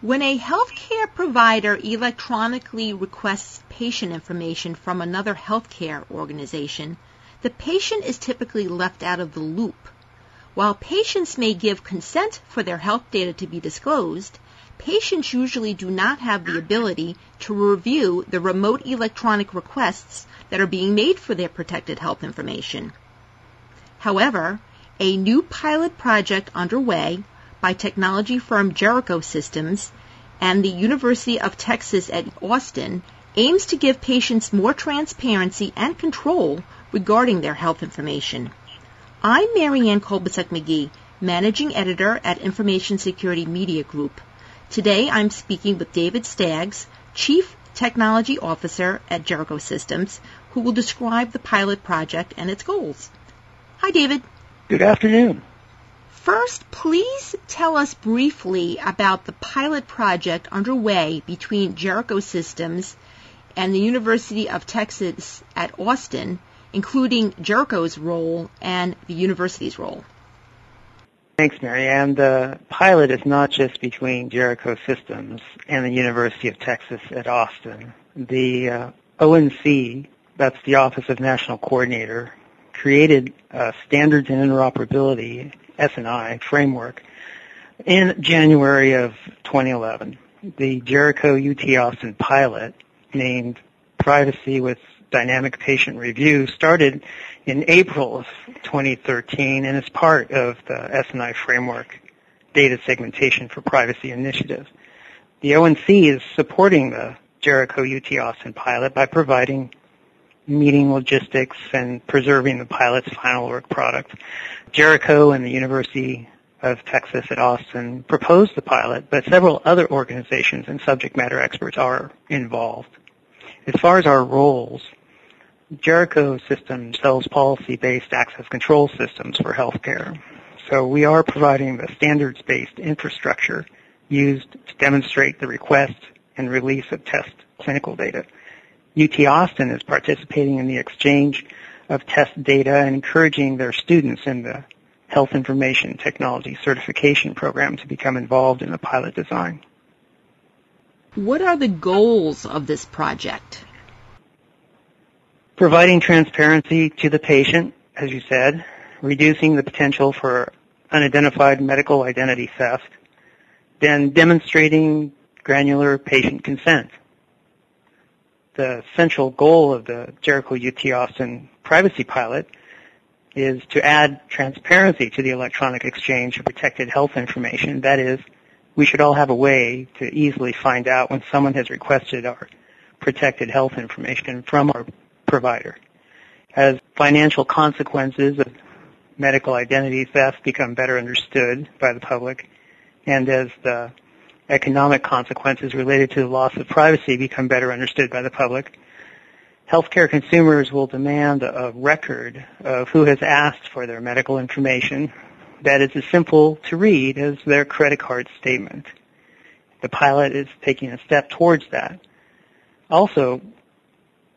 When a healthcare provider electronically requests patient information from another healthcare organization, the patient is typically left out of the loop. While patients may give consent for their health data to be disclosed, patients usually do not have the ability to review the remote electronic requests that are being made for their protected health information. However, a new pilot project underway by technology firm Jericho Systems and the University of Texas at Austin aims to give patients more transparency and control regarding their health information. I'm Marianne Kolbasuk McGee, Managing Editor at Information Security Media Group. Today I'm speaking with David Staggs, Chief Technology Officer at Jericho Systems, who will describe the pilot project and its goals. Hi, David. Good afternoon. First, please tell us briefly about the pilot project underway between Jericho Systems and the University of Texas at Austin, including Jericho's role and the university's role. Thanks, Marianne. The pilot is not just between Jericho Systems and the University of Texas at Austin. The uh, ONC, that's the Office of National Coordinator, created uh, standards and interoperability S&I framework in January of 2011. The Jericho UT Austin pilot named Privacy with Dynamic Patient Review started in April of 2013 and is part of the S&I framework data segmentation for privacy initiative. The ONC is supporting the Jericho UT Austin pilot by providing meeting logistics and preserving the pilot's final work product. Jericho and the University of Texas at Austin proposed the pilot, but several other organizations and subject matter experts are involved. As far as our roles, Jericho Systems sells policy-based access control systems for healthcare. So we are providing the standards-based infrastructure used to demonstrate the request and release of test clinical data. UT Austin is participating in the exchange of test data and encouraging their students in the Health Information Technology Certification Program to become involved in the pilot design. What are the goals of this project? Providing transparency to the patient, as you said, reducing the potential for unidentified medical identity theft, then demonstrating granular patient consent the central goal of the Jericho UT Austin privacy pilot is to add transparency to the electronic exchange of protected health information. That is, we should all have a way to easily find out when someone has requested our protected health information from our provider. As financial consequences of medical identity theft become better understood by the public, and as the economic consequences related to the loss of privacy become better understood by the public. Healthcare consumers will demand a record of who has asked for their medical information that is as simple to read as their credit card statement. The pilot is taking a step towards that. Also,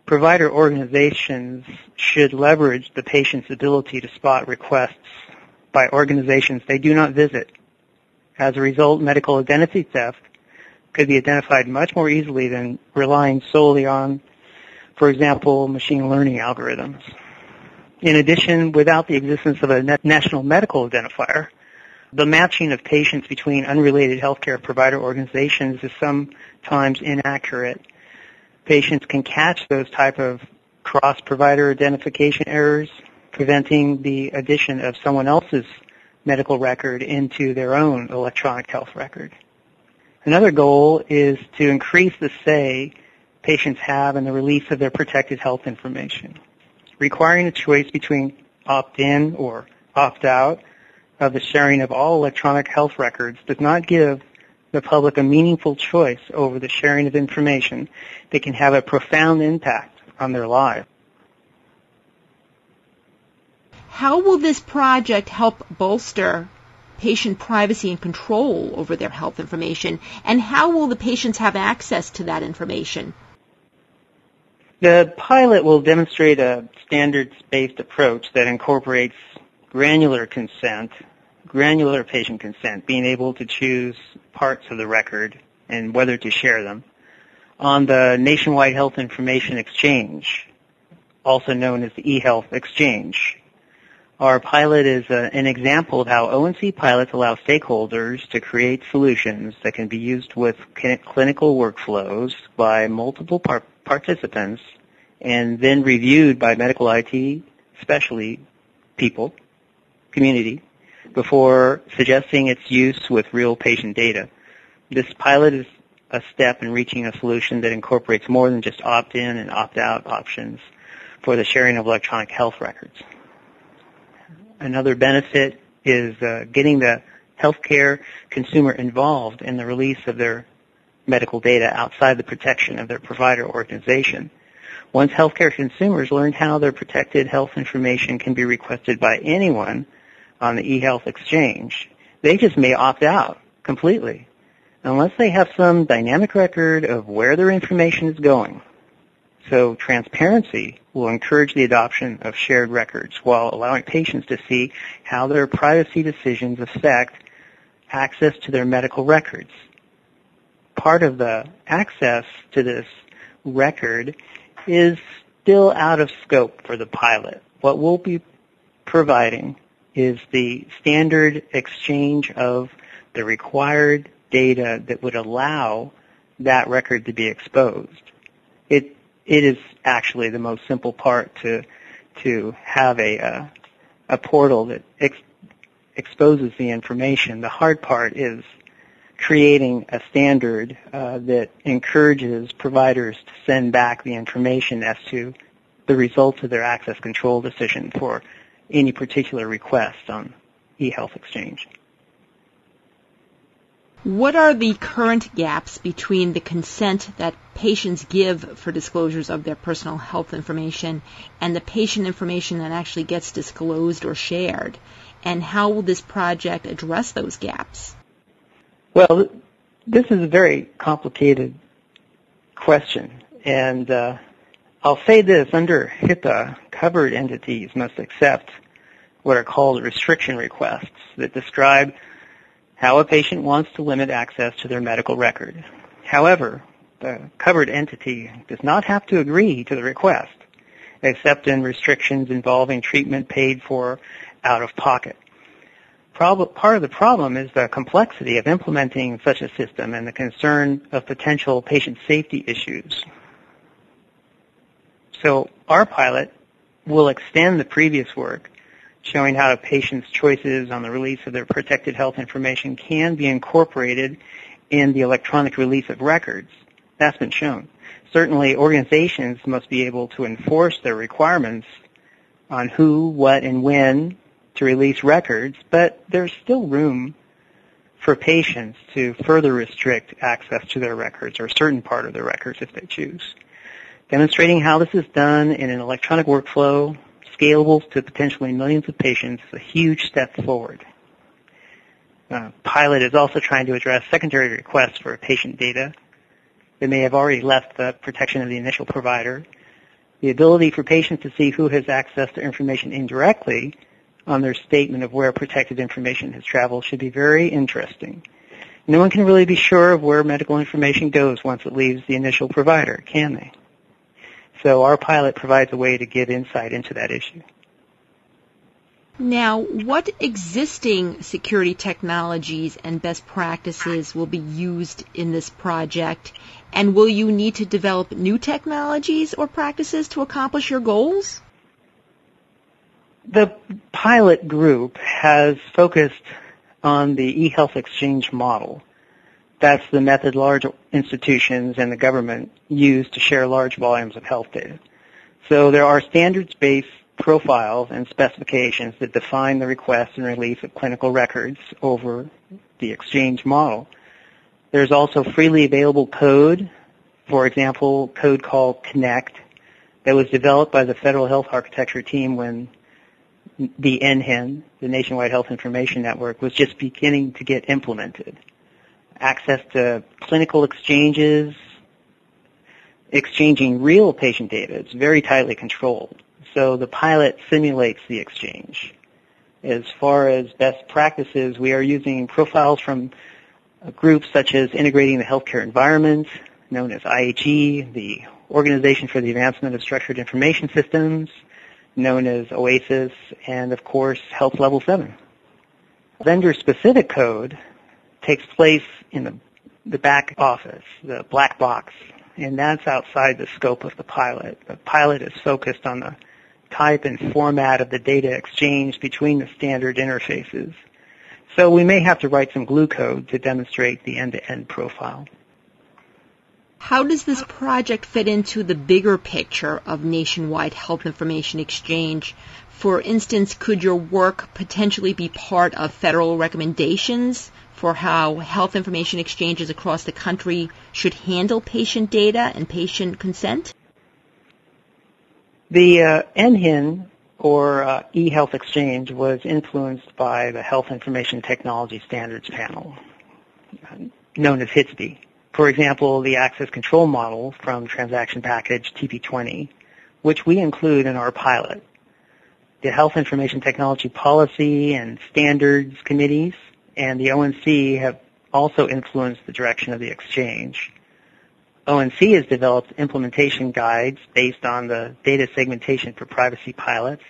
provider organizations should leverage the patient's ability to spot requests by organizations they do not visit as a result, medical identity theft could be identified much more easily than relying solely on, for example, machine learning algorithms. In addition, without the existence of a national medical identifier, the matching of patients between unrelated healthcare provider organizations is sometimes inaccurate. Patients can catch those type of cross-provider identification errors, preventing the addition of someone else's medical record into their own electronic health record. Another goal is to increase the say patients have in the release of their protected health information. Requiring a choice between opt-in or opt-out of the sharing of all electronic health records does not give the public a meaningful choice over the sharing of information that can have a profound impact on their lives. How will this project help bolster patient privacy and control over their health information? And how will the patients have access to that information? The pilot will demonstrate a standards-based approach that incorporates granular consent, granular patient consent, being able to choose parts of the record and whether to share them. On the Nationwide Health Information Exchange, also known as the eHealth Exchange, our pilot is a, uh, an example of how ONC pilots allow stakeholders to create solutions that can be used with clinical workflows by multiple par- participants and then reviewed by medical IT, especially people, community, before suggesting its use with real patient data. This pilot is a step in reaching a solution that incorporates more than just opt-in and opt-out options for the sharing of electronic health records. Another benefit is uh, getting the healthcare consumer involved in the release of their medical data outside the protection of their provider organization. Once healthcare consumers learn how their protected health information can be requested by anyone on the eHealth exchange, they just may opt out completely unless they have some dynamic record of where their information is going. So transparency will encourage the adoption of shared records while allowing patients to see how their privacy decisions affect access to their medical records. Part of the access to this record is still out of scope for the pilot. What we'll be providing is the standard exchange of the required data that would allow that record to be exposed. It is actually the most simple part to to have a uh, a portal that ex- exposes the information. The hard part is creating a standard uh, that encourages providers to send back the information as to the results of their access control decision for any particular request on eHealth Exchange. What are the current gaps between the consent that patients give for disclosures of their personal health information and the patient information that actually gets disclosed or shared? And how will this project address those gaps? Well, this is a very complicated question. And uh, I'll say this, under HIPAA, covered entities must accept what are called restriction requests that describe how a patient wants to limit access to their medical record. However, the covered entity does not have to agree to the request, except in restrictions involving treatment paid for out of pocket. Part of the problem is the complexity of implementing such a system and the concern of potential patient safety issues. So our pilot will extend the previous work showing how a patient's choices on the release of their protected health information can be incorporated in the electronic release of records. That's been shown. Certainly, organizations must be able to enforce their requirements on who, what, and when to release records, but there's still room for patients to further restrict access to their records or a certain part of their records if they choose. Demonstrating how this is done in an electronic workflow scalable to potentially millions of patients is a huge step forward. Uh, Pilot is also trying to address secondary requests for patient data that may have already left the protection of the initial provider. The ability for patients to see who has access to information indirectly on their statement of where protected information has traveled should be very interesting. No one can really be sure of where medical information goes once it leaves the initial provider, can they? So our pilot provides a way to give insight into that issue. Now, what existing security technologies and best practices will be used in this project? And will you need to develop new technologies or practices to accomplish your goals? The pilot group has focused on the eHealth exchange model that's the method large institutions and the government use to share large volumes of health data. So there are standards-based profiles and specifications that define the request and release of clinical records over the exchange model. There's also freely available code, for example, code called Connect, that was developed by the Federal Health Architecture team when the NHIN, the Nationwide Health Information Network, was just beginning to get implemented access to clinical exchanges, exchanging real patient data. It's very tightly controlled. So the pilot simulates the exchange. As far as best practices, we are using profiles from groups such as Integrating the Healthcare Environment, known as IHE, the Organization for the Advancement of Structured Information Systems, known as OASIS, and of course, Health Level 7. Vendor-specific code takes place in the, the back office, the black box, and that's outside the scope of the pilot. The pilot is focused on the type and format of the data exchange between the standard interfaces. So we may have to write some glue code to demonstrate the end-to-end profile. How does this project fit into the bigger picture of nationwide health information exchange? For instance, could your work potentially be part of federal recommendations for how health information exchanges across the country should handle patient data and patient consent? The uh, NHIN, or uh, eHealth Exchange, was influenced by the Health Information Technology Standards Panel, known as HITSP. For example, the access control model from transaction package TP20, which we include in our pilot. The Health Information Technology Policy and Standards Committees and the ONC have also influenced the direction of the exchange. ONC has developed implementation guides based on the data segmentation for privacy pilots,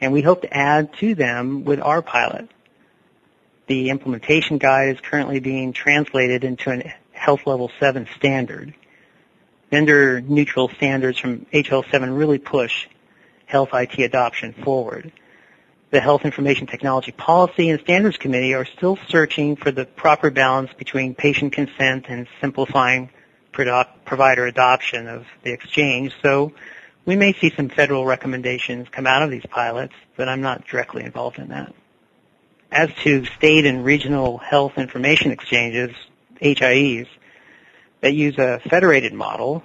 and we hope to add to them with our pilot. The implementation guide is currently being translated into an health level 7 standard. Vendor neutral standards from HL7 really push health IT adoption forward. The Health Information Technology Policy and Standards Committee are still searching for the proper balance between patient consent and simplifying provider adoption of the exchange. So we may see some federal recommendations come out of these pilots, but I'm not directly involved in that. As to state and regional health information exchanges, HIEs that use a federated model,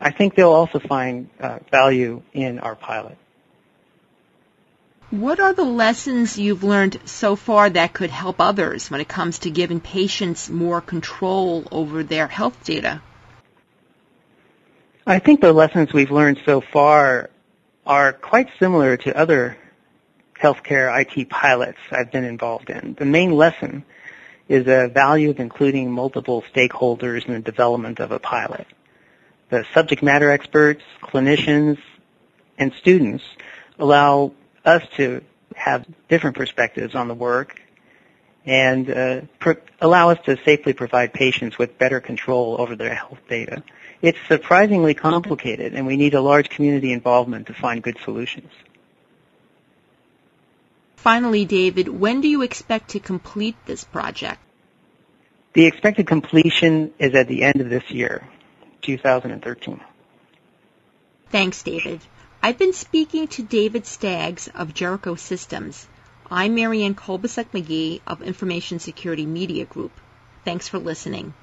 I think they'll also find uh, value in our pilot. What are the lessons you've learned so far that could help others when it comes to giving patients more control over their health data? I think the lessons we've learned so far are quite similar to other healthcare IT pilots I've been involved in. The main lesson is the value of including multiple stakeholders in the development of a pilot. The subject matter experts, clinicians, and students allow us to have different perspectives on the work and uh, allow us to safely provide patients with better control over their health data. It's surprisingly complicated, and we need a large community involvement to find good solutions. Finally, David, when do you expect to complete this project? The expected completion is at the end of this year, 2013. Thanks, David. I've been speaking to David Staggs of Jericho Systems. I'm Marianne Kolbasuk McGee of Information Security Media Group. Thanks for listening.